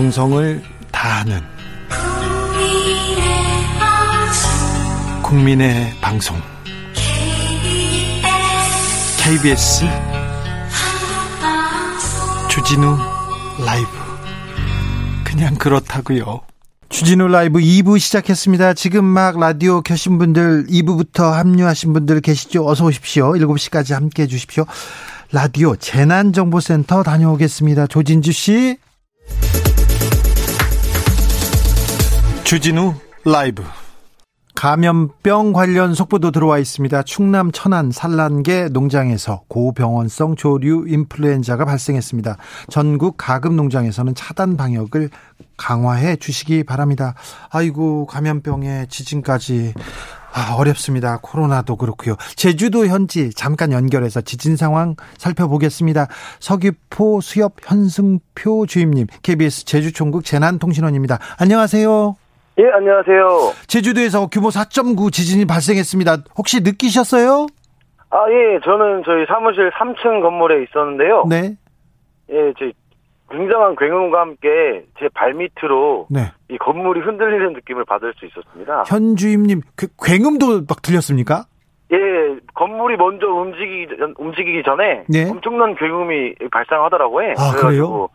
정성을 다하는 국민의 방송 KBS 주진우 라이브 그냥 그렇다고요. 주진우 라이브 2부 시작했습니다. 지금 막 라디오 켜신 분들 2부부터 합류하신 분들 계시죠? 어서 오십시오. 7시까지 함께 해 주십시오. 라디오 재난정보센터 다녀오겠습니다. 조진주 씨. 주진우 라이브. 감염병 관련 속보도 들어와 있습니다. 충남 천안 산란계 농장에서 고병원성 조류 인플루엔자가 발생했습니다. 전국 가금 농장에서는 차단 방역을 강화해 주시기 바랍니다. 아이고 감염병에 지진까지 아, 어렵습니다. 코로나도 그렇고요. 제주도 현지 잠깐 연결해서 지진 상황 살펴보겠습니다. 서귀포 수협 현승표 주임님, KBS 제주총국 재난통신원입니다. 안녕하세요. 예, 안녕하세요. 제주도에서 규모 4.9 지진이 발생했습니다. 혹시 느끼셨어요? 아, 예, 저는 저희 사무실 3층 건물에 있었는데요. 네. 예, 저희 굉장한 굉음과 함께 제 발밑으로 네. 이 건물이 흔들리는 느낌을 받을 수 있었습니다. 현 주임님, 그 굉음도 막 들렸습니까? 예, 건물이 먼저 움직이기, 전- 움직이기 전에 네. 엄청난 굉음이 발생하더라고요. 아, 그래가지고,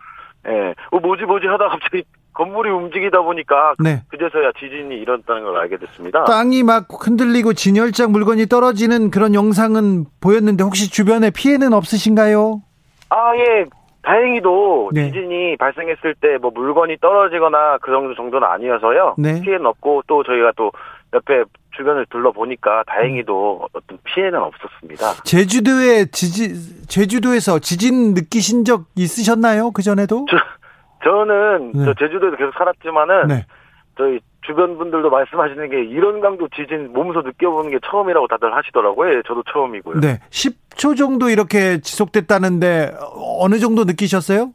예, 어, 뭐지 뭐지 하다 갑자기 건물이 움직이다 보니까 네. 그제서야 지진이 일어났다는 걸 알게 됐습니다. 땅이 막 흔들리고 진열장 물건이 떨어지는 그런 영상은 보였는데 혹시 주변에 피해는 없으신가요? 아, 예. 다행히도 네. 지진이 발생했을 때 뭐 물건이 떨어지거나 그 정도 정도는 아니어서요. 네. 피해는 없고 또 저희가 또 옆에 주변을 둘러보니까 다행히도 어떤 피해는 없었습니다. 제주도에 지진 제주도에서 지진 느끼신 적 있으셨나요? 그 전에도? 저, 저는 네. 저 제주도에서 계속 살았지만은 네. 저희 주변 분들도 말씀하시는 게 이런 강도 지진 몸소 느껴보는 게 처음이라고 다들 하시더라고요. 예, 저도 처음이고요. 네. 10초 정도 이렇게 지속됐다는데 어느 정도 느끼셨어요?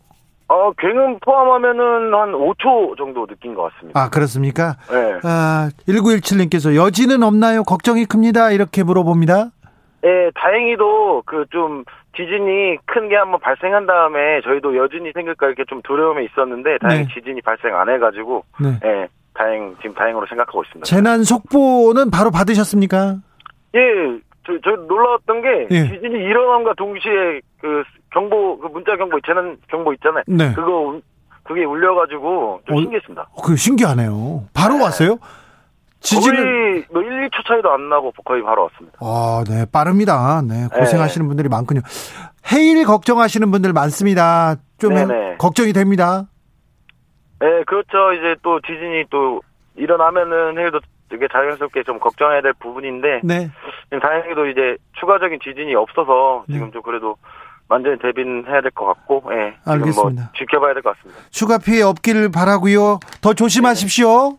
어, 굉음 포함하면은 한 5초 정도 느낀 것 같습니다. 아, 그렇습니까? 네. 아, 1917님께서 여지는 없나요? 걱정이 큽니다. 이렇게 물어봅니다. 예, 다행히도 그 좀 지진이 큰 게 한번 발생한 다음에 저희도 여진이 생길까 이렇게 좀 두려움이 있었는데 다행히 네. 지진이 발생 안 해가지고 네. 예, 다행 지금 다행으로 생각하고 있습니다. 재난 속보는 바로 받으셨습니까? 예, 저, 저 놀라웠던 게 예. 지진이 일어남과 동시에 그 경보 그 문자 경보 재난 경보 있잖아요. 네. 그거 울- 그게 울려가지고 좀 어, 신기했습니다. 어, 그 신기하네요. 바로 왔어요? 지진을 거의 뭐 1, 2초 차이도 안 나고 거의 바로 왔습니다. 아, 네, 빠릅니다. 네, 고생하시는 분들이 많군요. 해일 걱정하시는 분들 많습니다. 좀 해- 네네. 걱정이 됩니다. 예, 그렇죠. 이제 또 지진이 또 일어나면은 해도 되게 자연스럽게 좀 걱정해야 될 부분인데 네. 다행히도 이제 추가적인 지진이 없어서 지금 네. 좀 그래도 완전히 대비는 해야 될 것 같고, 예. 지금 알겠습니다. 뭐 지켜봐야 될 것 같습니다. 추가 피해 없기를 바라고요. 더 조심하십시오.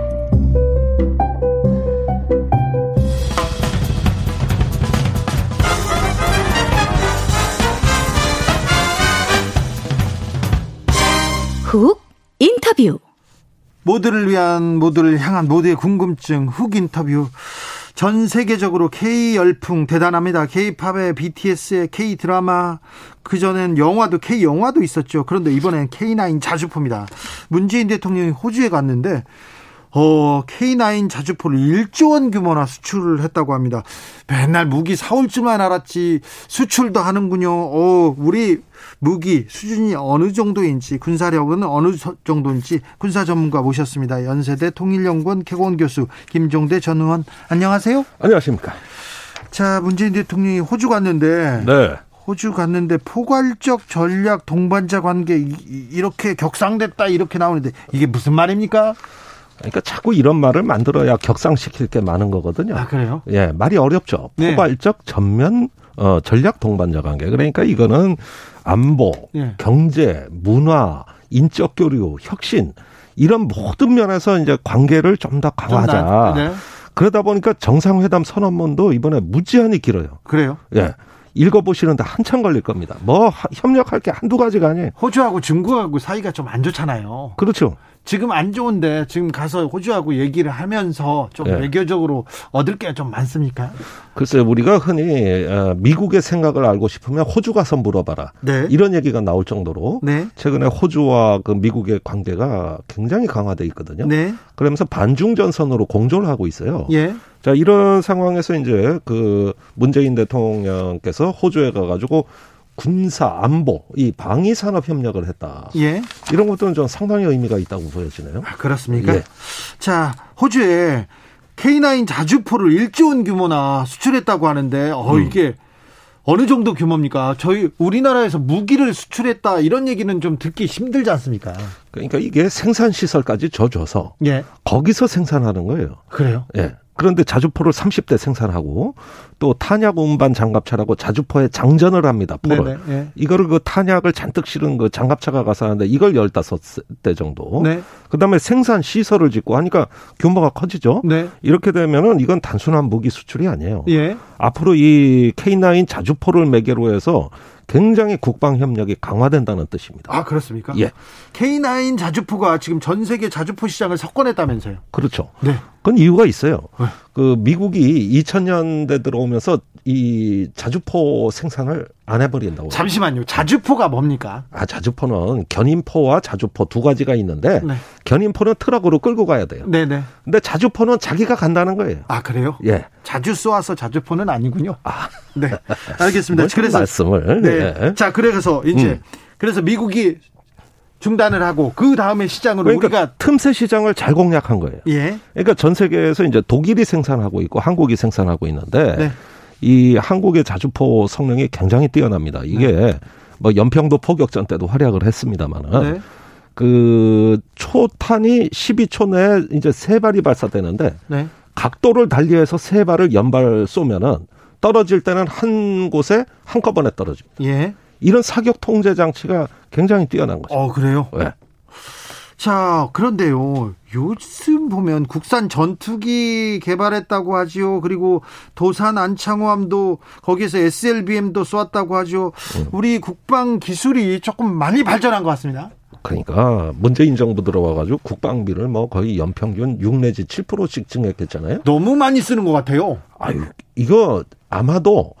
훅 인터뷰. 모두를 위한 모두를 향한 모두의 궁금증 훅 인터뷰. 전 세계적으로 K 열풍 대단합니다. K-팝의 BTS의 K 드라마 그 전엔 영화도 K 영화도 있었죠. 그런데 이번엔 K9 자주포입니다. 문재인 대통령이 호주에 갔는데 어, K9 자주포를 1조 원 규모나 수출을 했다고 합니다. 맨날 무기 사올 줄만 알았지 수출도 하는군요. 어, 우리 무기 수준이 어느 정도인지 군사력은 어느 서- 정도인지 군사 전문가 모셨습니다. 연세대 통일연구원 개고원 교수 김종대 전 의원 안녕하세요. 안녕하십니까. 자, 문재인 대통령이 호주 갔는데 네. 호주 갔는데 포괄적 전략 동반자 관계 이렇게 격상됐다 이렇게 나오는데 이게 무슨 말입니까? 그러니까 자꾸 이런 말을 만들어야 격상시킬 게 많은 거거든요. 아, 그래요? 예, 말이 어렵죠. 네. 포괄적 전면 어 전략 동반자 관계. 그러니까 이거는 안보, 예. 경제, 문화, 인적 교류, 혁신 이런 모든 면에서 이제 관계를 좀 더 강화하자. 네. 그러다 보니까 정상회담 선언문도 이번에 무지한히 길어요. 그래요. 예. 읽어보시는데 한참 걸릴 겁니다. 뭐 하- 협력할 게 한두 가지가 아니에요. 호주하고 중국하고 사이가 좀 안 좋잖아요. 그렇죠. 지금 안 좋은데 지금 가서 호주하고 얘기를 하면서 좀 예. 외교적으로 얻을 게 좀 많습니까? 글쎄 우리가 흔히 어, 미국의 생각을 알고 싶으면 호주 가서 물어봐라. 네. 이런 얘기가 나올 정도로 네. 최근에 호주와 그 미국의 관계가 굉장히 강화돼 있거든요. 네. 그러면서 반중 전선으로 공조를 하고 있어요. 예. 자 이런 상황에서 이제 그 문재인 대통령께서 호주에 가가지고 군사 안보 이 방위 산업 협력을 했다. 예. 이런 것들은 좀 상당히 의미가 있다고 보여지네요. 아, 그렇습니까? 예. 자, 호주에 K9 자주포를 1조 원 규모나 수출했다고 하는데 어 음. 이게 어느 정도 규모입니까? 저희 우리나라에서 무기를 수출했다 이런 얘기는 좀 듣기 힘들지 않습니까? 그러니까 이게 생산 시설까지 져줘서 예. 거기서 생산하는 거예요. 그래요. 예. 그런데 자주포를 30대 생산하고 또 탄약 운반 장갑차라고 자주포에 장전을 합니다. 포를. 네네. 예. 이거를 그 탄약을 잔뜩 실은 그 장갑차가 가서 하는데 이걸 15대 정도. 네. 그다음에 생산 시설을 짓고 하니까 규모가 커지죠. 네. 이렇게 되면은 이건 단순한 무기 수출이 아니에요. 예. 앞으로 이 K9 자주포를 매개로 해서 굉장히 국방 협력이 강화된다는 뜻입니다. 아, 그렇습니까? 예. K9 자주포가 지금 전 세계 자주포 시장을 석권했다면서요. 그렇죠. 네. 그건 이유가 있어요. 네. 그 미국이 2000년대 들어오면서 이 자주포 생산을 안 해버린다고. 잠시만요. 자주포가 뭡니까? 아 자주포는 견인포와 자주포 두 가지가 있는데 네. 견인포는 트럭으로 끌고 가야 돼요. 네네. 근데 자주포는 자기가 간다는 거예요. 아, 그래요? 예. 자주 쏘아서 자주포는 아니군요. 네. 알겠습니다. 뭐 그래서 말씀을. 네. 네. 자, 그래서 이제 음. 그래서 미국이 중단을 하고 그 다음에 시장으로 그러니까 우리가 틈새 시장을 잘 공략한 거예요. 예. 그러니까 전 세계에서 이제 독일이 생산하고 있고 한국이 생산하고 있는데 네. 이 한국의 자주포 성능이 굉장히 뛰어납니다. 이게 뭐 연평도 포격전 때도 활약을 했습니다만은 네. 그 초탄이 12초 내에 이제 세 발이 발사되는데 네. 각도를 달리해서 세 발을 연발 쏘면은 떨어질 때는 한 곳에 한꺼번에 떨어집니다. 예. 이런 사격 통제 장치가 굉장히 뛰어난 거죠. 어, 그래요. 네. 자, 그런데요. 요즘 보면 국산 전투기 개발했다고 하지요. 그리고 도산 안창호함도 거기에서 SLBM도 쏘았다고 하죠. 음. 우리 국방 기술이 조금 많이 발전한 것 같습니다. 그러니까 문재인 정부 들어와가지고 국방비를 뭐 거의 연평균 6 내지 7%씩 증액했잖아요. 너무 많이 쓰는 것 같아요. 아유 이거 아마도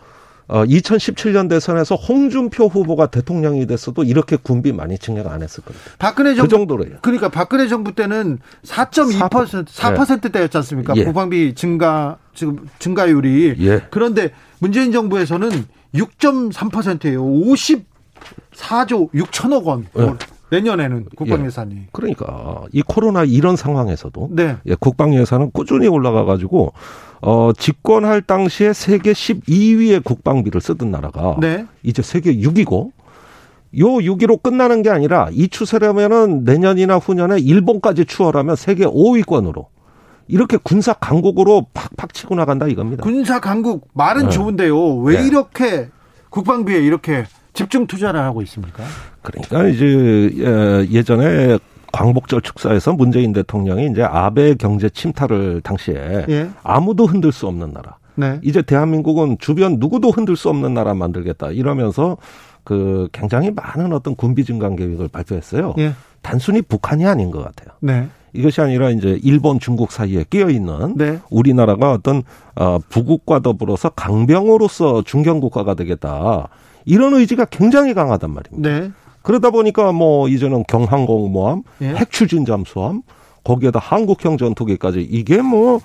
어, 2017년 대선에서 홍준표 후보가 대통령이 됐어도 이렇게 군비 많이 증액 안 했을 겁니다. 박근혜 그 정부 정도로요. 그러니까 박근혜 정부 때는 4.2% 4%대였지 않습니까? 예. 국방비 증가 지금 증가율이 예. 그런데 문재인 정부에서는 6.3%예요. 54조 6천억 원. 예. 내년에는 국방 예산이. 그러니까 이 코로나 이런 상황에서도 네. 예, 국방 예산은 꾸준히 올라가 가지고 어 집권할 당시에 세계 12위의 국방비를 쓰던 나라가 네. 이제 세계 6위고 요 6위로 끝나는 게 아니라 이 추세라면은 내년이나 후년에 일본까지 추월하면 세계 5위권으로 이렇게 군사 강국으로 팍팍 치고 나간다 이겁니다. 군사 강국 말은 네. 좋은데요. 왜 네. 이렇게 국방비에 이렇게 집중 투자를 하고 있습니까? 그러니까 이제 예, 예전에 광복절 축사에서 문재인 대통령이 이제 아베 경제 침탈을 당시에 예. 아무도 흔들 수 없는 나라. 네. 이제 대한민국은 주변 누구도 흔들 수 없는 나라 만들겠다 이러면서 그 굉장히 많은 어떤 군비 증강 계획을 발표했어요. 예. 단순히 북한이 아닌 것 같아요. 네. 이것이 아니라 이제 일본, 중국 사이에 끼어 있는 네. 우리나라가 어떤 어 부국과 더불어서 강병으로서 중견 국가가 되겠다. 이런 의지가 굉장히 강하단 말입니다. 네. 그러다 보니까 뭐 이제는 경항공모함, 예. 핵추진 잠수함, 거기에다 한국형 전투기까지 이게 뭐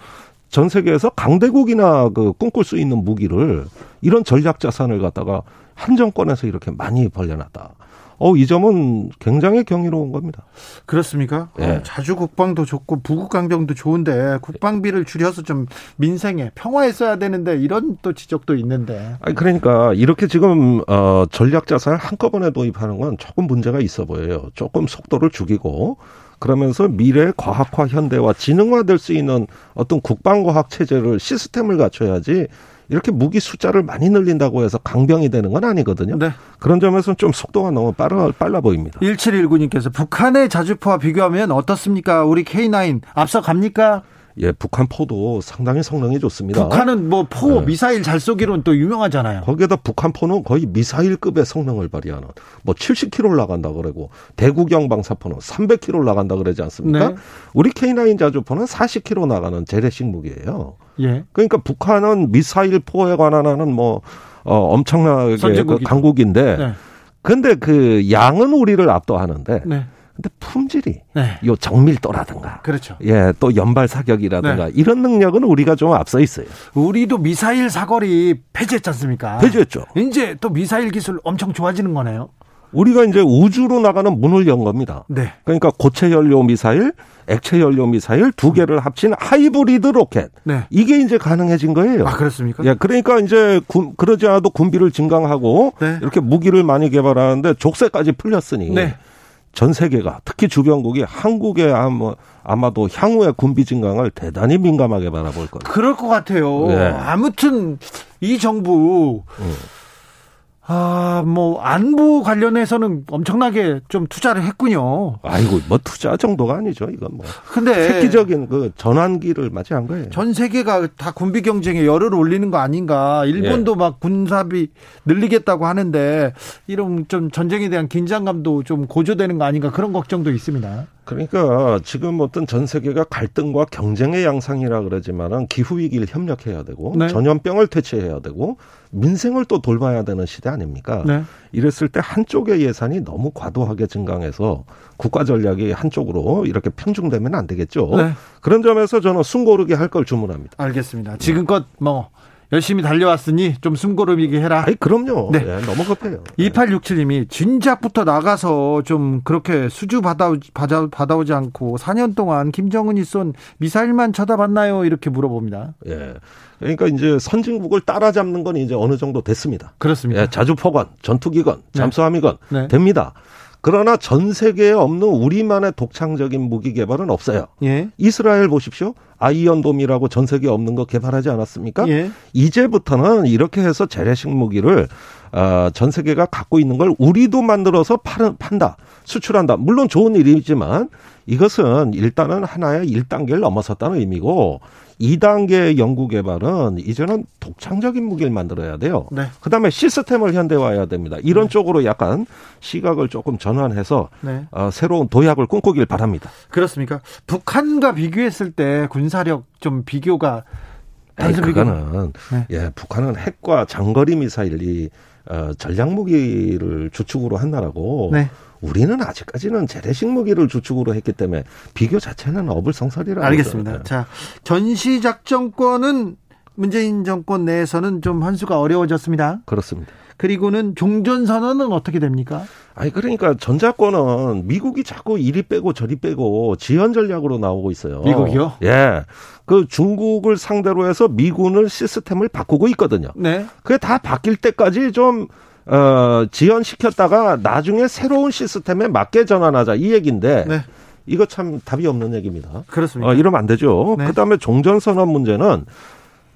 전 세계에서 강대국이나 그 꿈꿀 수 있는 무기를 이런 전략 자산을 갖다가 한 정권에서 이렇게 많이 벌려놨다. 어, 이 점은 굉장히 경이로운 겁니다. 그렇습니까? 예. 어, 자주 국방도 좋고 부국 강병도 좋은데 국방비를 줄여서 좀 민생에 평화에 써야 되는데 이런 또 지적도 있는데. 아니 그러니까 이렇게 지금 어 전략 자산을 한꺼번에 도입하는 건 조금 문제가 있어 보여요. 조금 속도를 죽이고 그러면서 미래 과학화 현대화 지능화될 수 있는 어떤 국방과학 체제를 시스템을 갖춰야지 이렇게 무기 숫자를 많이 늘린다고 해서 강병이 되는 건 아니거든요. 네. 그런 점에서는 좀 속도가 너무 빨라, 빨라 보입니다. 1719님께서 북한의 자주포와 비교하면 어떻습니까? 우리 K9 앞서 갑니까? 예, 북한 포도 상당히 성능이 좋습니다. 북한은 뭐 포, 네. 미사일 잘 쏘기로는 또 유명하잖아요. 거기에다 북한 포는 거의 미사일급의 성능을 발휘하는 뭐 70km 나간다 그러고 대구경 방사포는 300km 나간다 그러지 않습니까? 네. 우리 K9 자주포는 40km 나가는 재래식 무기예요. 예. 그러니까 북한은 미사일 포에 관한 하는 뭐 어, 엄청나게 그. 강국인데 네. 근데 그 양은 우리를 압도하는데 네. 근데 품질이 네. 요 정밀도라든가 그렇죠. 예, 또 연발 사격이라든가 네. 이런 능력은 우리가 좀 앞서 있어요. 우리도 미사일 사거리 폐지했지 않습니까? 폐지했죠. 이제 또 미사일 기술 엄청 좋아지는 거네요. 우리가 이제 우주로 나가는 문을 연 겁니다. 네. 그러니까 고체 연료 미사일, 액체 연료 미사일 두 개를 합친 하이브리드 로켓. 네. 이게 이제 가능해진 거예요. 아, 그렇습니까? 예, 그러니까 이제 군- 그러지 않아도 군비를 증강하고 네. 이렇게 무기를 많이 개발하는데 족쇄까지 풀렸으니 네. 전 세계가 특히 주변국이 한국의 아마, 아마도 향후의 군비 증강을 대단히 민감하게 바라볼 거예요. 그럴 것 같아요. 네. 아무튼 이 정부 음. 아, 뭐 안보 관련해서는 엄청나게 좀 투자를 했군요. 아이고 뭐 투자 정도가 아니죠. 이건 뭐 근데 획기적인 그 전환기를 맞이한 거예요. 전 세계가 다 군비 경쟁에 열을 올리는 거 아닌가. 일본도 예. 막 군사비 늘리겠다고 하는데 이런 좀 전쟁에 대한 긴장감도 좀 고조되는 거 아닌가 그런 걱정도 있습니다. 그러니까 지금 어떤 전 세계가 갈등과 경쟁의 양상이라 그러지만은 기후 위기를 협력해야 되고 네. 전염병을 퇴치해야 되고 민생을 또 돌봐야 되는 시대 아닙니까? 네. 이랬을 때 한쪽의 예산이 너무 과도하게 증강해서 국가 전략이 한쪽으로 이렇게 편중되면 안 되겠죠. 네. 그런 점에서 저는 숨고르게 할 걸 주문합니다. 알겠습니다. 지금껏 뭐 열심히 달려왔으니 좀 숨고르게 해라. 아이 그럼요. 네. 예, 너무 급해요. 2867님이 진작부터 나가서 좀 그렇게 수주 받아, 받아, 받아오지 않고 4년 동안 김정은이 쏜 미사일만 쳐다봤나요? 이렇게 물어봅니다. 예. 그러니까 이제 선진국을 따라잡는 건 이제 어느 정도 됐습니다. 그렇습니다. 예, 자주포건, 전투기건, 네. 잠수함이건 네. 됩니다. 그러나 전 세계에 없는 우리만의 독창적인 무기 개발은 없어요. 예. 이스라엘 보십시오. 아이언돔이라고 전 세계에 없는 거 개발하지 않았습니까? 예. 이제부터는 이렇게 해서 재래식 무기를 어, 전 세계가 갖고 있는 걸 우리도 만들어서 팔, 판다, 수출한다. 물론 좋은 일이지만 이것은 일단은 하나의 1단계를 넘어섰다는 의미고 2단계 연구 개발은 이제는 독창적인 무기를 만들어야 돼요. 네. 그다음에 시스템을 현대화해야 됩니다. 이런 쪽으로 약간 시각을 조금 전환해서 네. 어, 새로운 도약을 꿈꾸길 바랍니다. 그렇습니까? 북한과 비교했을 때 군사력 좀 비교가 아니. 그거는 네. 예 북한은 핵과 장거리 미사일이 어, 전략 무기를 주축으로 한 나라고 네. 우리는 아직까지는 재래식 무기를 주축으로 했기 때문에 비교 자체는 어불성설이라. 알겠습니다. 자, 전시 작전권은 문재인 정권 내에서는 좀 환수가 어려워졌습니다. 그렇습니다. 그리고는 종전 선언은 어떻게 됩니까? 아니 그러니까 전자권은 미국이 자꾸 이리 빼고 저리 빼고 지연 전략으로 나오고 있어요. 미국이요? 예. 그 중국을 상대로 해서 미군을 시스템을 바꾸고 있거든요. 네. 그게 다 바뀔 때까지 좀 어, 지연시켰다가 나중에 새로운 시스템에 맞게 전환하자 이 얘기인데 네. 이거 참 답이 없는 얘기입니다. 그렇습니까? 어, 이러면 안 되죠. 네. 그다음에 종전선언 문제는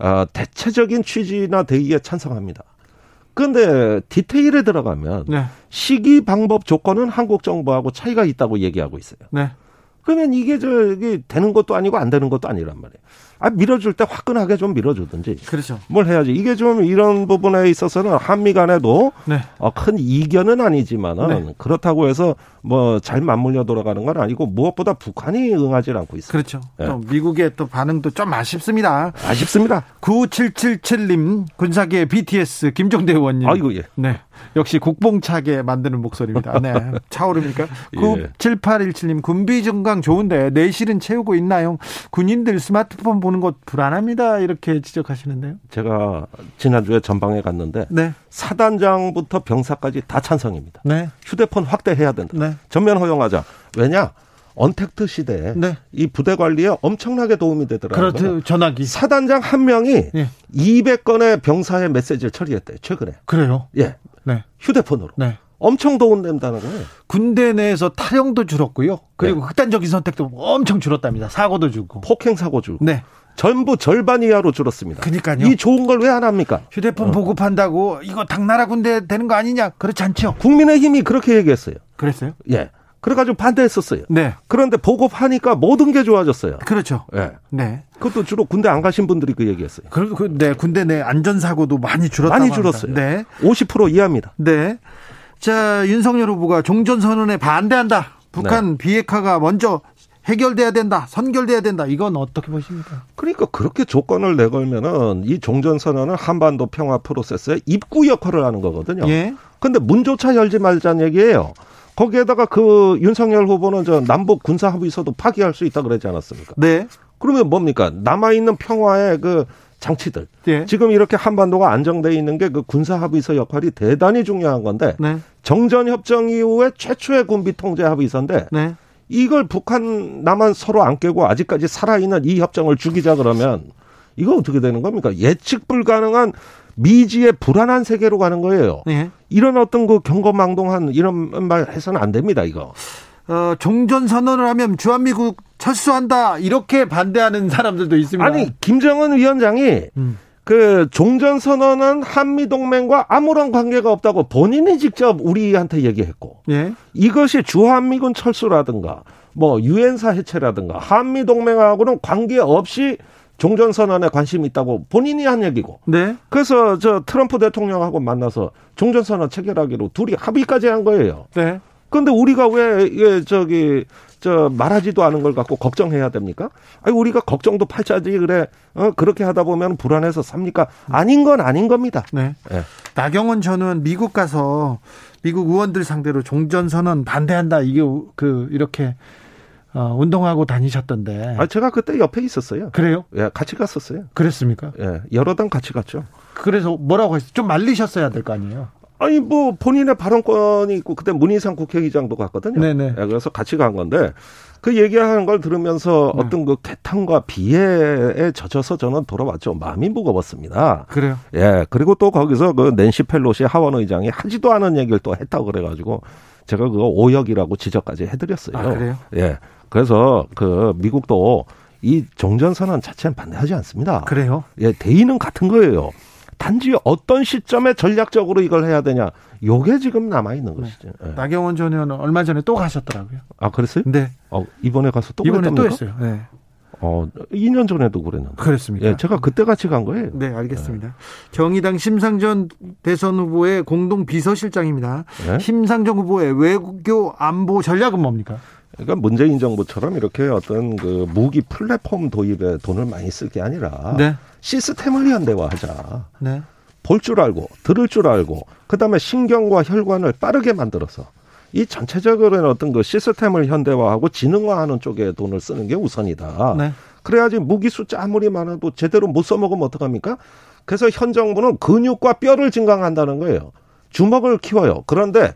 어, 대체적인 취지나 대의에 찬성합니다. 그런데 디테일에 들어가면 네. 시기 방법 조건은 한국 정부하고 차이가 있다고 얘기하고 있어요. 네. 그러면 이게 저기 되는 것도 아니고 안 되는 것도 아니란 말이에요. 아 밀어줄 때 화끈하게 좀 밀어주든지 그렇죠. 뭘 해야지. 이게 좀 이런 부분에 있어서는 한미 간에도 네. 어, 큰 이견은 아니지만은 네. 그렇다고 해서 뭐 잘 맞물려 돌아가는 건 아니고 무엇보다 북한이 응하지 않고 있어요. 그렇죠. 네. 또 미국의 또 반응도 좀 아쉽습니다. 아쉽습니다. 9777님 군사계 BTS 김종대 의원님. 아이고 예. 네. 역시 국뽕차게 만드는 목소리입니다. 네. 차오릅니까? 예. 7817님 군비 증강 좋은데 내실은 채우고 있나요? 군인들 스마트폰 보는 것 불안합니다. 이렇게 지적하시는데요. 제가 지난주에 전방에 갔는데 네. 사단장부터 병사까지 다 찬성입니다. 네. 휴대폰 확대해야 된다. 네. 전면 허용하자. 왜냐? 언택트 시대에 네. 이 부대 관리에 엄청나게 도움이 되더라고요. 그렇죠. 전화기. 사단장 한 명이 예. 200건의 병사의 메시지를 처리했대요. 최근에. 그래요. 예. 네. 휴대폰으로. 네. 엄청 도움 된다는 거예요. 군대 내에서 탈영도 줄었고요. 그리고 네. 극단적인 선택도 엄청 줄었답니다. 사고도 줄고. 폭행 사고 줄고. 네. 전부 절반 이하로 줄었습니다. 그러니까요. 이 좋은 걸 왜 안 합니까? 휴대폰 어. 보급한다고 이거 당나라 군대 되는 거 아니냐? 그렇지 않죠. 국민의힘이 그렇게 얘기했어요. 그랬어요? 예. 그래가지고 반대했었어요. 네. 그런데 보급하니까 모든 게 좋아졌어요. 그렇죠. 예. 네. 그것도 주로 군대 안 가신 분들이 그 얘기했어요. 그, 그, 네, 군대 내 안전사고도 많이 줄었다. 많이 줄었어요. 네. 50% 이하입니다. 네. 자, 윤석열 후보가 종전선언에 반대한다. 북한 비핵화가 먼저 해결돼야 된다. 선결돼야 된다. 이건 어떻게 보십니까? 그러니까 그렇게 조건을 내걸면은 이 종전선언은 한반도 평화 프로세스의 입구 역할을 하는 거거든요. 예. 근데 문조차 열지 말자는 얘기예요. 거기에다가 그 윤석열 후보는 저 남북 군사 합의서도 파기할 수 있다 그러지 않았습니까? 네. 그러면 뭡니까? 남아 있는 평화의 그 장치들. 예. 지금 이렇게 한반도가 안정돼 있는 게 그 군사 합의서 역할이 대단히 중요한 건데 네. 정전 협정 이후에 최초의 군비 통제 합의서인데 네. 이걸 북한 남한 서로 안 깨고 아직까지 살아있는 이 협정을 죽이자 그러면 이거 어떻게 되는 겁니까? 예측 불가능한 미지의 불안한 세계로 가는 거예요. 예. 이런 어떤 그 경거망동한 이런 말 해서는 안 됩니다, 이거. 어, 종전 선언을 하면 주한미국 철수한다. 이렇게 반대하는 사람들도 있습니다. 아니, 김정은 위원장이 음. 그 종전 선언은 한미 동맹과 아무런 관계가 없다고 본인이 직접 우리한테 얘기했고 예. 이것이 주한미군 철수라든가 뭐 유엔사 해체라든가 한미 동맹하고는 관계 없이 종전선언에 관심이 있다고 본인이 한 얘기고 네. 그래서 저 트럼프 대통령하고 만나서 종전선언 체결하기로 둘이 합의까지 한 거예요. 네. 근데 우리가 왜 이게 저기 저 말하지도 않은 걸 갖고 걱정해야 됩니까? 아니 우리가 걱정도 팔자지 그래. 어 그렇게 하다 보면 불안해서 삽니까? 아닌 건 아닌 겁니다. 네. 예. 나경원 전 의원 미국 가서 미국 의원들 상대로 종전선언 반대한다. 이게 그 이렇게 어, 운동하고 다니셨던데. 아 제가 그때 옆에 있었어요. 그래요? 예, 같이 갔었어요. 그랬습니까? 예, 여러 당 같이 갔죠. 그래서 뭐라고 했어요? 좀 말리셨어야 될 거 아니에요? 아니 뭐 본인의 발언권이 있고 그때 문희상 국회의장도 갔거든요. 네네. 예, 그래서 같이 간 건데 그 얘기하는 걸 들으면서 네. 어떤 그 개탄과 비애에 젖어서 저는 돌아왔죠. 마음이 무거웠습니다. 그래요. 예, 그리고 또 거기서 그 낸시 펠로시 하원 의장이 하지도 않은 얘기를 또 했다고 그래가지고 제가 그거 오역이라고 지적까지 해드렸어요. 아, 그래요? 예, 그래서 그 미국도 이 종전 선언 자체는 반대하지 않습니다. 그래요? 예, 대의는 같은 거예요. 단지 어떤 시점에 전략적으로 이걸 해야 되냐, 요게 지금 남아 있는 네. 것이죠. 예. 나경원 전 의원은 얼마 전에 또 가셨더라고요. 아, 그랬어요? 네. 어, 이번에 가서 또 이번에 또 그랬답니까? 했어요. 네. 어, 2년 전에도 그랬는데. 그랬습니까? 예, 제가 그때 같이 간 거예요. 네, 알겠습니다. 정의당 심상전 대선 후보의 공동 비서실장입니다. 네? 심상정 후보의 외교 안보 전략은 뭡니까? 그러니까 문재인 정부처럼 이렇게 어떤 그 무기 플랫폼 도입에 돈을 많이 쓸 게 아니라 네. 시스템을 현대화하자. 네. 볼줄 알고 들을 줄 알고 그다음에 신경과 혈관을 빠르게 만들어서 이 전체적으로는 어떤 그 시스템을 현대화하고 지능화하는 쪽에 돈을 쓰는 게 우선이다. 네. 그래야지 무기 숫자 아무리 많아도 제대로 못 써먹으면 어떡합니까? 그래서 현 정부는 근육과 뼈를 증강한다는 거예요. 주먹을 키워요. 그런데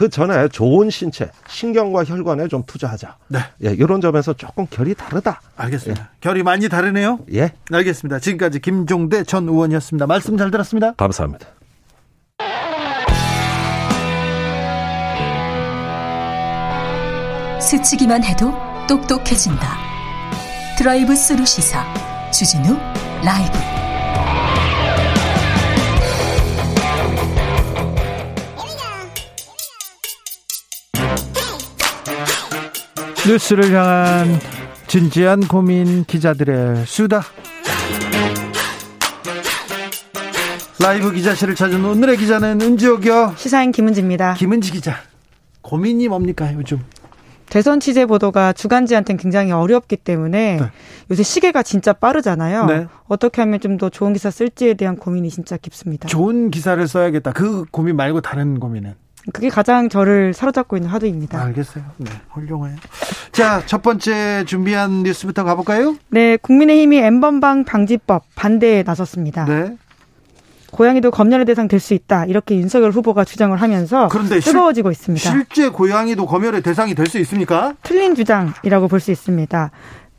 그 전에 좋은 신체, 신경과 혈관에 좀 투자하자. 네. 예, 이런 점에서 조금 결이 다르다. 알겠습니다. 결이 많이 다르네요. 예, 알겠습니다. 지금까지 김종대 전 의원이었습니다. 말씀 잘 들었습니다. 감사합니다. 스치기만 해도 똑똑해진다. 드라이브 스루 시사 주진우 라이브. 뉴스를 향한 진지한 고민 기자들의 수다. 라이브 기자실을 찾은 오늘의 기자는 은지옥이요. 시사인 김은지입니다. 김은지 기자. 고민이 뭡니까 요즘? 대선 취재 보도가 주간지한테는 굉장히 어렵기 때문에 네. 요새 시계가 진짜 빠르잖아요. 네. 어떻게 하면 좀 더 좋은 기사 쓸지에 대한 고민이 진짜 깊습니다. 좋은 기사를 써야겠다. 그 고민 말고 다른 고민은. 그게 가장 저를 사로잡고 있는 화두입니다. 알겠어요. 네, 훌륭해요. 자, 첫 번째 준비한 뉴스부터 가볼까요? 네, 국민의힘이 엠번방 방지법 반대에 나섰습니다. 네. 고양이도 검열의 대상 될 수 있다. 이렇게 윤석열 후보가 주장을 하면서 그런데 실- 뜨거워지고 있습니다. 실제 고양이도 검열의 대상이 될 수 있습니까? 틀린 주장이라고 볼 수 있습니다.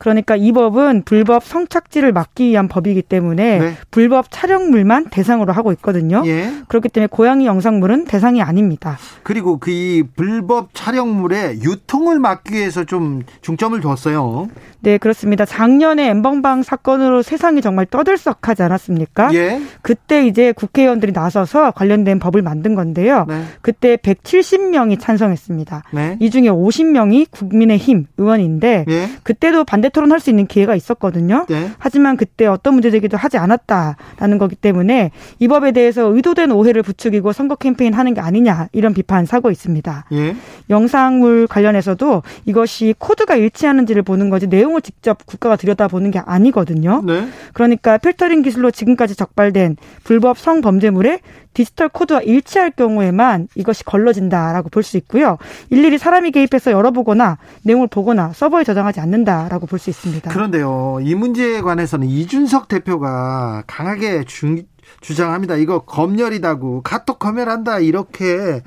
그러니까 이 법은 불법 성착취를 막기 위한 법이기 때문에 네. 불법 촬영물만 대상으로 하고 있거든요. 예. 그렇기 때문에 고양이 영상물은 대상이 아닙니다. 그리고 그 이 불법 촬영물의 유통을 막기 위해서 좀 중점을 뒀어요. 네, 그렇습니다. 작년에 엠번방 사건으로 세상이 정말 떠들썩하지 않았습니까? 예. 그때 이제 국회의원들이 나서서 관련된 법을 만든 건데요. 네. 그때 170명이 찬성했습니다. 네. 이 중에 50명이 국민의힘 의원인데 예. 그때도 반대 토론할 수 있는 기회가 있었거든요. 네. 하지만 그때 어떤 문제 제기도 하지 않았다라는 거기 때문에 이 법에 대해서 의도된 오해를 부추기고 선거 캠페인 하는 게 아니냐 이런 비판 사고 있습니다. 예. 영상물 관련해서도 이것이 코드가 일치하는지를 보는 거지 내용을 직접 국가가 들여다보는 게 아니거든요. 네. 그러니까 필터링 기술로 지금까지 적발된 불법 성범죄물에 디지털 코드와 일치할 경우에만 이것이 걸러진다라고 볼 수 있고요. 일일이 사람이 개입해서 열어보거나 내용을 보거나 서버에 저장하지 않는다라고 볼수 있습니다. 그런데요, 이 문제에 관해서는 이준석 대표가 강하게 주, 주장합니다. 이거 검열이다고 카톡 검열한다 이렇게 어,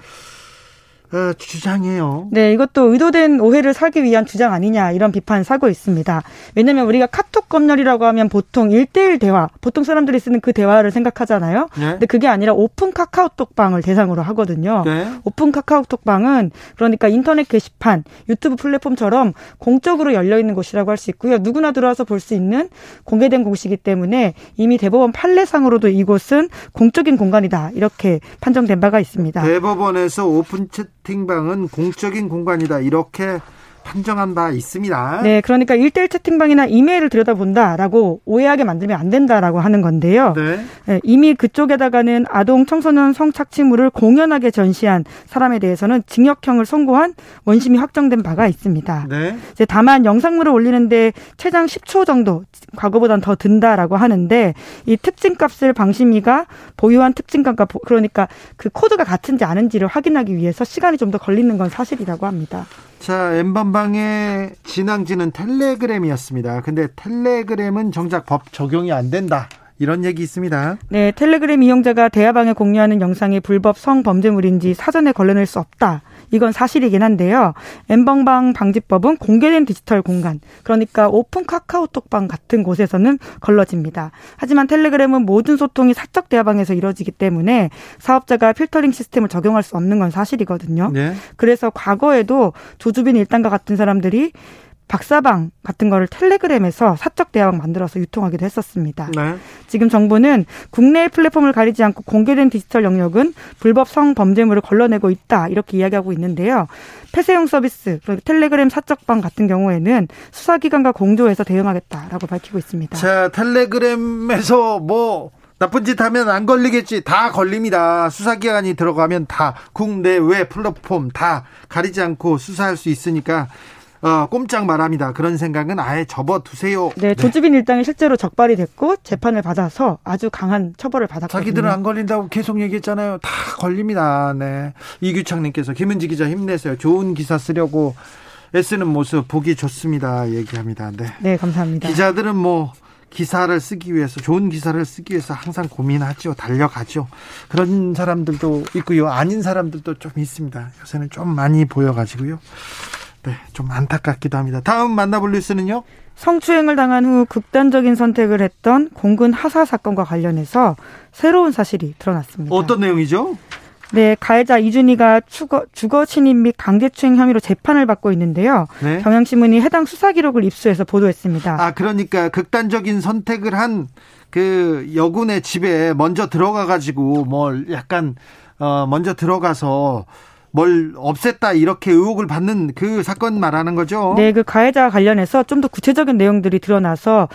주장해요. 네, 이것도 의도된 오해를 사기 위한 주장 아니냐 이런 비판 사고 있습니다. 왜냐하면 우리가 카톡 검열이라고 하면 보통 1대1 대화, 보통 사람들이 쓰는 그 대화를 생각하잖아요. 네. 근데 그게 아니라 오픈 카카오톡방을 대상으로 하거든요. 네. 오픈 카카오톡방은 그러니까 인터넷 게시판, 유튜브 플랫폼처럼 공적으로 열려 있는 곳이라고 할 수 있고요. 누구나 들어와서 볼 수 있는 공개된 곳이기 때문에 이미 대법원 판례상으로도 이곳은 공적인 공간이다 이렇게 판정된 바가 있습니다. 대법원에서 오픈 채 팅방은 공적인 공간이다. 이렇게 판정한 바 있습니다. 네, 그러니까 1대1 채팅방이나 이메일을 들여다본다라고 오해하게 만들면 안 된다라고 하는 건데요. 네. 네, 이미 그쪽에다가는 아동 청소년 성착취물을 공연하게 전시한 사람에 대해서는 징역형을 선고한 원심이 확정된 바가 있습니다. 네. 이제 다만 영상물을 올리는데 최장 10초 정도 과거보단 더 든다라고 하는데 이 특징값을 방심위가 보유한 특징값과 보- 그러니까 그 코드가 같은지 아닌지를 확인하기 위해서 시간이 좀 더 걸리는 건 사실이라고 합니다. 자, 엠번방의 진앙지는 텔레그램이었습니다. 근데 텔레그램은 정작 법 적용이 안 된다. 이런 얘기 있습니다. 네, 텔레그램 이용자가 대화방에 공유하는 영상이 불법 성범죄물인지 사전에 걸러낼 수 없다. 이건 사실이긴 한데요. n번방 방지법은 공개된 디지털 공간, 그러니까 오픈 카카오톡방 같은 곳에서는 걸러집니다. 하지만 텔레그램은 모든 소통이 사적 대화방에서 이루어지기 때문에 사업자가 필터링 시스템을 적용할 수 없는 건 사실이거든요. 네. 그래서 과거에도 조주빈 일당과 같은 사람들이 박사방 같은 거를 텔레그램에서 사적 대화방 만들어서 유통하기도 했었습니다. 네. 지금 정부는 국내의 플랫폼을 가리지 않고 공개된 디지털 영역은 불법 성범죄물을 걸러내고 있다 이렇게 이야기하고 있는데요. 폐쇄형 서비스 텔레그램 사적방 같은 경우에는 수사기관과 공조해서 대응하겠다라고 밝히고 있습니다. 자, 텔레그램에서 뭐 나쁜 짓 하면 안 걸리겠지. 다 걸립니다. 수사기관이 들어가면 다 국내외 플랫폼 다 가리지 않고 수사할 수 있으니까 어, 꼼짝 말합니다. 그런 생각은 아예 접어두세요. 네, 조주빈 일당이 실제로 적발이 됐고 재판을 받아서 아주 강한 처벌을 받았거든요. 자기들은 안 걸린다고 계속 얘기했잖아요. 다 걸립니다. 네. 이규창님께서 김은지 기자 힘내세요. 좋은 기사 쓰려고 애쓰는 모습 보기 좋습니다. 얘기합니다. 네. 네, 감사합니다. 기자들은 뭐 기사를 쓰기 위해서 좋은 기사를 쓰기 위해서 항상 고민하죠. 달려가죠. 그런 사람들도 있고요. 아닌 사람들도 좀 있습니다. 요새는 좀 많이 보여 가지고요. 네, 좀 안타깝기도 합니다. 다음 만나볼 뉴스는요. 성추행을 당한 후 극단적인 선택을 했던 공군 하사 사건과 관련해서 새로운 사실이 드러났습니다. 어떤 내용이죠? 네, 가해자 이준희가 주거, 주거 침입 및 강제추행 혐의로 재판을 받고 있는데요. 네. 경향신문이 해당 수사 기록을 입수해서 보도했습니다. 아, 그러니까 극단적인 선택을 한 그 여군의 집에 먼저 들어가 가지고 뭘 약간 어 먼저 들어가서 뭘 없앴다 이렇게 의혹을 받는 그 사건 말하는 거죠. 네, 그 가해자와 관련해서 좀 더 구체적인 내용들이 드러나서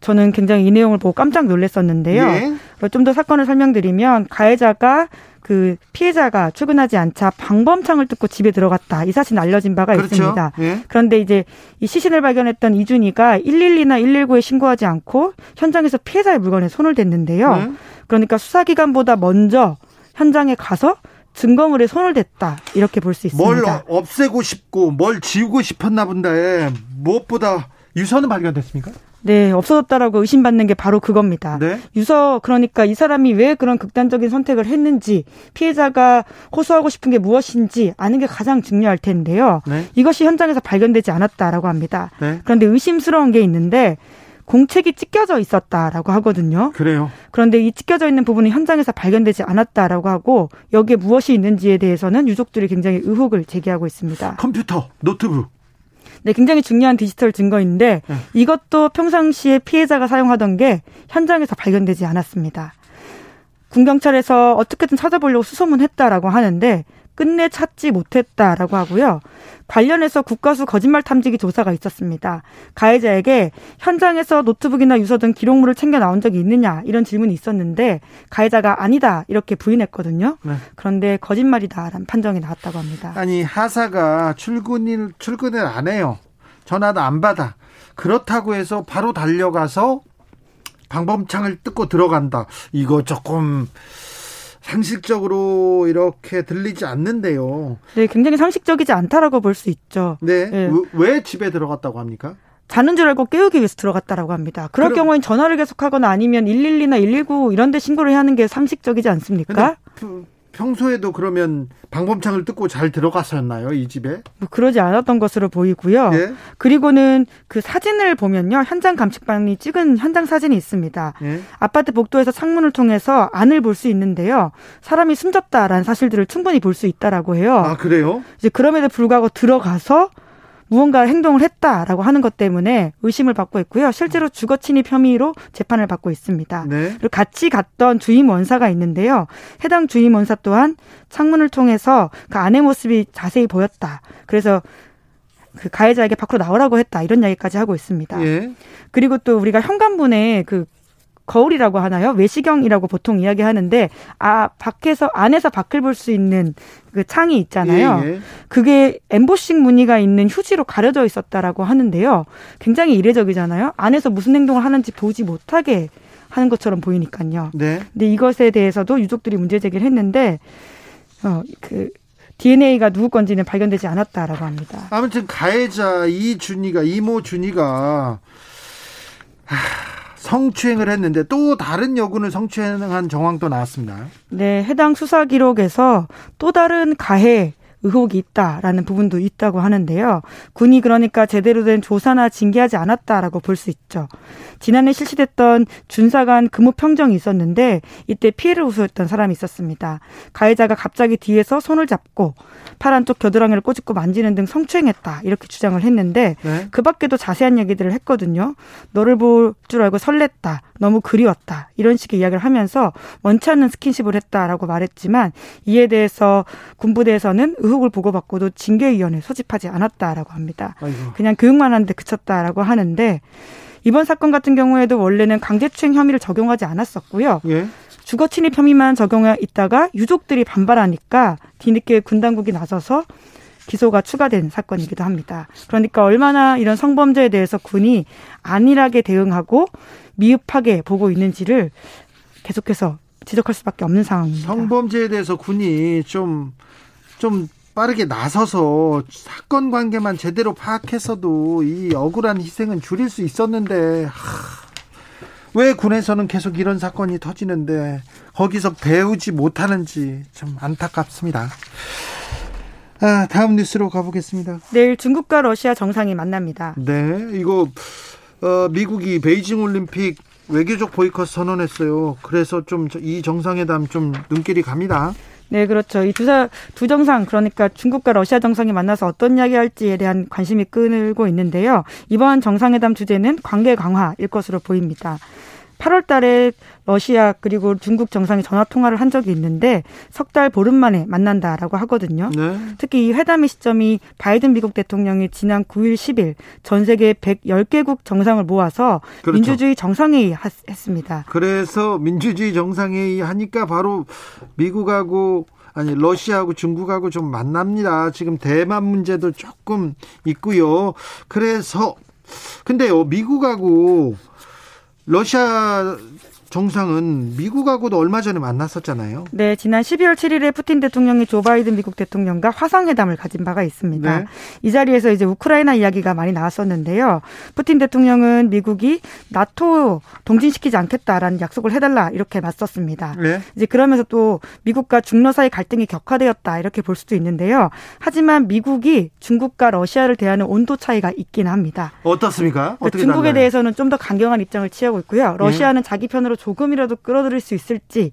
저는 굉장히 이 내용을 보고 깜짝 놀랐었는데요. 예. 좀더 사건을 설명드리면 가해자가 그 피해자가 출근하지 않자 방범창을 뚫고 집에 들어갔다. 이 사실은 알려진 바가 그렇죠. 있습니다. 예. 그런데 이제 이 시신을 발견했던 이준희가 112나 119에 신고하지 않고 현장에서 피해자의 물건에 손을 댔는데요. 네. 그러니까 수사기관보다 먼저 현장에 가서 증거물에 손을 댔다. 이렇게 볼수뭘 있습니다. 없애고 싶고 뭘 지우고 싶었나 본데 무엇보다 유서는 발견됐습니까? 네, 없어졌다라고 의심받는 게 바로 그겁니다. 네. 유서 그러니까 이 사람이 왜 그런 극단적인 선택을 했는지 피해자가 호소하고 싶은 게 무엇인지 아는 게 가장 중요할 텐데요. 네. 이것이 현장에서 발견되지 않았다라고 합니다. 네. 그런데 의심스러운 게 있는데 공책이 찢겨져 있었다라고 하거든요. 그래요. 그런데 이 찢겨져 있는 부분은 현장에서 발견되지 않았다라고 하고 여기에 무엇이 있는지에 대해서는 유족들이 굉장히 의혹을 제기하고 있습니다. 컴퓨터, 노트북. 네, 굉장히 중요한 디지털 증거인데 네. 이것도 평상시에 피해자가 사용하던 게 현장에서 발견되지 않았습니다. 군경찰에서 어떻게든 찾아보려고 수소문했다라고 하는데 끝내 찾지 못했다라고 하고요. 관련해서 국가수 거짓말 탐지기 조사가 있었습니다. 가해자에게 현장에서 노트북이나 유서 등 기록물을 챙겨 나온 적이 있느냐 이런 질문이 있었는데 가해자가 아니다 이렇게 부인했거든요. 네. 그런데 거짓말이다라는 판정이 나왔다고 합니다. 아니 하사가 출근을 출근을 안 해요. 전화도 안 받아. 그렇다고 해서 바로 달려가서 방범창을 뜯고 들어간다. 이거 조금 상식적으로 이렇게 들리지 않는데요. 네, 굉장히 상식적이지 않다라고 볼 수 있죠. 네. 네. 왜, 왜 집에 들어갔다고 합니까? 자는 줄 알고 깨우기 위해서 들어갔다라고 합니다. 그럴 그럼- 경우엔 전화를 계속하거나 아니면 112나 119 이런 데 신고를 하는 게 상식적이지 않습니까? 평소에도 그러면 방범창을 뜯고 잘 들어갔었나요? 이 집에? 뭐 그러지 않았던 것으로 보이고요. 예. 그리고는 그 사진을 보면요. 현장 감식반이 찍은 현장 사진이 있습니다. 예. 아파트 복도에서 창문을 통해서 안을 볼 수 있는데요. 사람이 숨졌다라는 사실들을 충분히 볼 수 있다라고 해요. 아, 그래요? 이제 그럼에도 불구하고 들어가서 무언가 행동을 했다라고 하는 것 때문에 의심을 받고 있고요. 실제로 주거 침입 혐의로 재판을 받고 있습니다. 네. 그리고 같이 갔던 주임 원사가 있는데요. 해당 주임 원사 또한 창문을 통해서 그 아내 모습이 자세히 보였다. 그래서 그 가해자에게 밖으로 나오라고 했다. 이런 이야기까지 하고 있습니다. 예. 그리고 또 우리가 현관문에 그 거울이라고 하나요? 외시경이라고 보통 이야기하는데 아 밖에서 안에서 밖을 볼 수 있는 그 창이 있잖아요. 예, 예. 그게 엠보싱 무늬가 있는 휴지로 가려져 있었다라고 하는데요. 굉장히 이례적이잖아요. 안에서 무슨 행동을 하는지 보지 못하게 하는 것처럼 보이니까요. 네. 근데 이것에 대해서도 유족들이 문제 제기를 했는데 어그 DNA가 누구 건지는 발견되지 않았다라고 합니다. 아무튼 가해자 이준이가 이모 준이가 하, 성추행을 했는데 또 다른 여군을 성추행한 정황도 나왔습니다. 네, 해당 수사 기록에서 또 다른 가해 의혹이 있다라는 부분도 있다고 하는데요. 군이 그러니까 제대로 된 조사나 징계하지 않았다라고 볼 수 있죠. 지난해 실시됐던 준사관 근무 평정이 있었는데 이때 피해를 호소했던 사람이 있었습니다. 가해자가 갑자기 뒤에서 손을 잡고 팔 안쪽 겨드랑이를 꼬집고 만지는 등 성추행했다 이렇게 주장을 했는데 네. 그 밖에도 자세한 얘기들을 했거든요. 너를 볼 줄 알고 설렜다. 너무 그리웠다. 이런 식의 이야기를 하면서 원치 않는 스킨십을 했다라고 말했지만 이에 대해서 군부대에서는 의혹 을 보고받고도 징계위원회 소집하지 않았다라고 합니다. 아이고. 그냥 교육만 하는데 그쳤다라고 하는데 이번 사건 같은 경우에도 원래는 강제추행 혐의를 적용하지 않았었고요. 예. 주거 침입 혐의만 적용해 있다가 유족들이 반발하니까 뒤늦게 군 당국이 나서서 기소가 추가된 사건이기도 합니다. 그러니까 얼마나 이런 성범죄에 대해서 군이 안일하게 대응하고 미흡하게 보고 있는지를 계속해서 지적할 수밖에 없는 상황입니다. 성범죄에 대해서 군이 좀, 좀 빠르게 나서서 사건 관계만 제대로 파악했어도 이 억울한 희생은 줄일 수 있었는데, 하, 왜 군에서는 계속 이런 사건이 터지는데, 거기서 배우지 못하는지 좀 안타깝습니다. 아, 다음 뉴스로 가보겠습니다. 내일 중국과 러시아 정상이 만납니다. 네, 이거, 어, 미국이 베이징 올림픽 외교적 보이콧 선언했어요. 그래서 좀 이 정상회담 좀 눈길이 갑니다. 네, 그렇죠. 이 두, 두 정상, 그러니까 중국과 러시아 정상이 만나서 어떤 이야기 할지에 대한 관심이 끌고 있는데요. 이번 정상회담 주제는 관계 강화일 것으로 보입니다. 8월 달에 러시아 그리고 중국 정상이 전화 통화를 한 적이 있는데 석 달 보름 만에 만난다라고 하거든요. 네. 특히 이 회담의 시점이 바이든 미국 대통령이 지난 9일 10일 전 세계 110개국 정상을 모아서 그렇죠. 민주주의 정상회의 하- 했습니다. 그래서 민주주의 정상회의 하니까 바로 미국하고 아니 러시아하고 중국하고 좀 만납니다. 지금 대만 문제도 조금 있고요. 그래서 근데요 미국하고 러시아 정상은 미국하고도 얼마 전에 만났었잖아요. 네, 지난 12월 7일에 푸틴 대통령이 조 바이든 미국 대통령과 화상회담을 가진 바가 있습니다. 네. 이 자리에서 이제 우크라이나 이야기가 많이 나왔었는데요. 푸틴 대통령은 미국이 나토 동진시키지 않겠다라는 약속을 해달라 이렇게 맞섰습니다. 네. 이제 그러면서 또 미국과 중러 사이 갈등이 격화되었다 이렇게 볼 수도 있는데요. 하지만 미국이 중국과 러시아를 대하는 온도 차이가 있긴 합니다. 어떻습니까? 그러니까 중국에 달라요? 대해서는 좀 더 강경한 입장을 취하고 있고요. 러시아는 네. 자기 편으로 조금이라도 끌어들일 수 있을지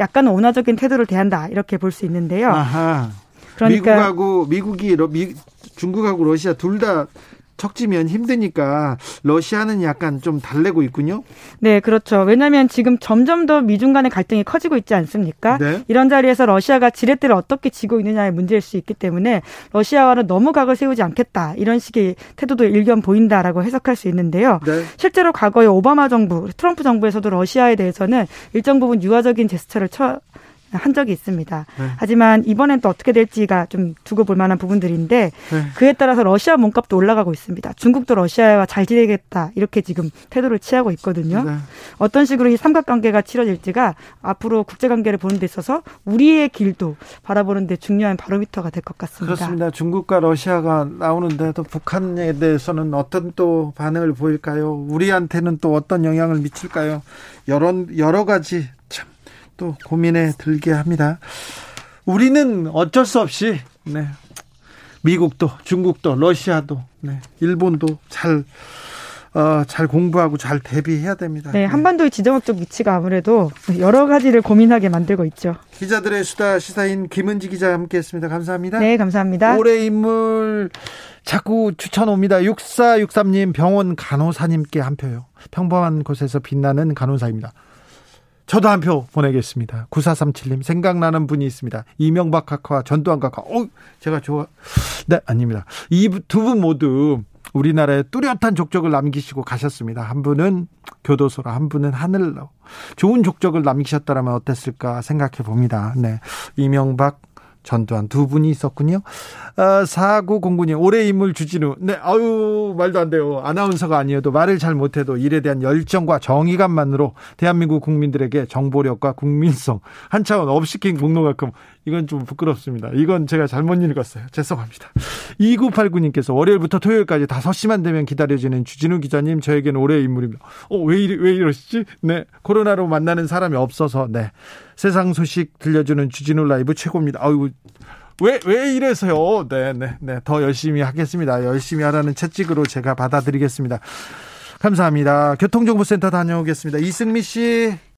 약간 온화적인 태도를 대한다 이렇게 볼 수 있는데요. 아하. 그러니까 미국하고 미국이 미, 중국하고 러시아 둘 다 척지면 힘드니까 러시아는 약간 좀 달래고 있군요. 네, 그렇죠. 왜냐하면 지금 점점 더 미중 간의 갈등이 커지고 있지 않습니까? 네. 이런 자리에서 러시아가 지렛대를 어떻게 지고 있느냐의 문제일 수 있기 때문에 러시아와는 너무 각을 세우지 않겠다 이런 식의 태도도 일견 보인다라고 해석할 수 있는데요. 네. 실제로 과거에 오바마 정부, 트럼프 정부에서도 러시아에 대해서는 일정 부분 유화적인 제스처를 처 한 적이 있습니다. 네. 하지만 이번엔 또 어떻게 될지가 좀 두고 볼 만한 부분들인데 네. 그에 따라서 러시아 몸값도 올라가고 있습니다. 중국도 러시아와 잘 지내겠다 이렇게 지금 태도를 취하고 있거든요. 네. 어떤 식으로 이 삼각관계가 치러질지가 앞으로 국제관계를 보는 데 있어서 우리의 길도 바라보는 데 중요한 바로미터가 될 것 같습니다. 그렇습니다. 중국과 러시아가 나오는데 또 북한에 대해서는 어떤 또 반응을 보일까요? 우리한테는 또 어떤 영향을 미칠까요? 여러 여러 가지 또 고민에 들게 합니다. 우리는 어쩔 수 없이 네. 미국도 중국도 러시아도 네. 일본도 잘 어, 잘 공부하고 잘 대비해야 됩니다. 네, 한반도의 지정학적 위치가 아무래도 여러 가지를 고민하게 만들고 있죠. 기자들의 수다 시사인 김은지 기자 함께했습니다. 감사합니다. 네, 감사합니다. 올해 인물 자꾸 추천 옵니다. 6463님 병원 간호사님께 한 표요. 평범한 곳에서 빛나는 간호사입니다. 저도 한 표 보내겠습니다. 9437님 생각나는 분이 있습니다. 이명박 각하, 전두환 각하. 어, 제가 좋아. 네, 아닙니다. 이 두 분 모두 우리나라에 뚜렷한 족적을 남기시고 가셨습니다. 한 분은 교도소로, 한 분은 하늘로. 좋은 족적을 남기셨다면 어땠을까 생각해 봅니다. 네. 이명박 전두환 두 분이 있었군요. 아, 4909님, 올해 인물 주진우. 네, 아유, 말도 안 돼요. 아나운서가 아니어도 말을 잘 못해도 일에 대한 열정과 정의감만으로 대한민국 국민들에게 정보력과 국민성 한 차원 업시킨 공로가끔 이건 좀 부끄럽습니다. 이건 제가 잘못 읽었어요. 죄송합니다. 2989님께서 월요일부터 토요일까지 5시만 되면 기다려지는 주진우 기자님, 저에게는 올해의 인물입니다. 어, 왜, 이리, 왜 이러시지? 네. 코로나로 만나는 사람이 없어서, 네. 세상 소식 들려주는 주진우 라이브 최고입니다. 아유, 왜, 왜 이래서요? 네, 네, 네. 더 열심히 하겠습니다. 열심히 하라는 채찍으로 제가 받아드리겠습니다. 감사합니다. 교통정보센터 다녀오겠습니다. 이승미 씨.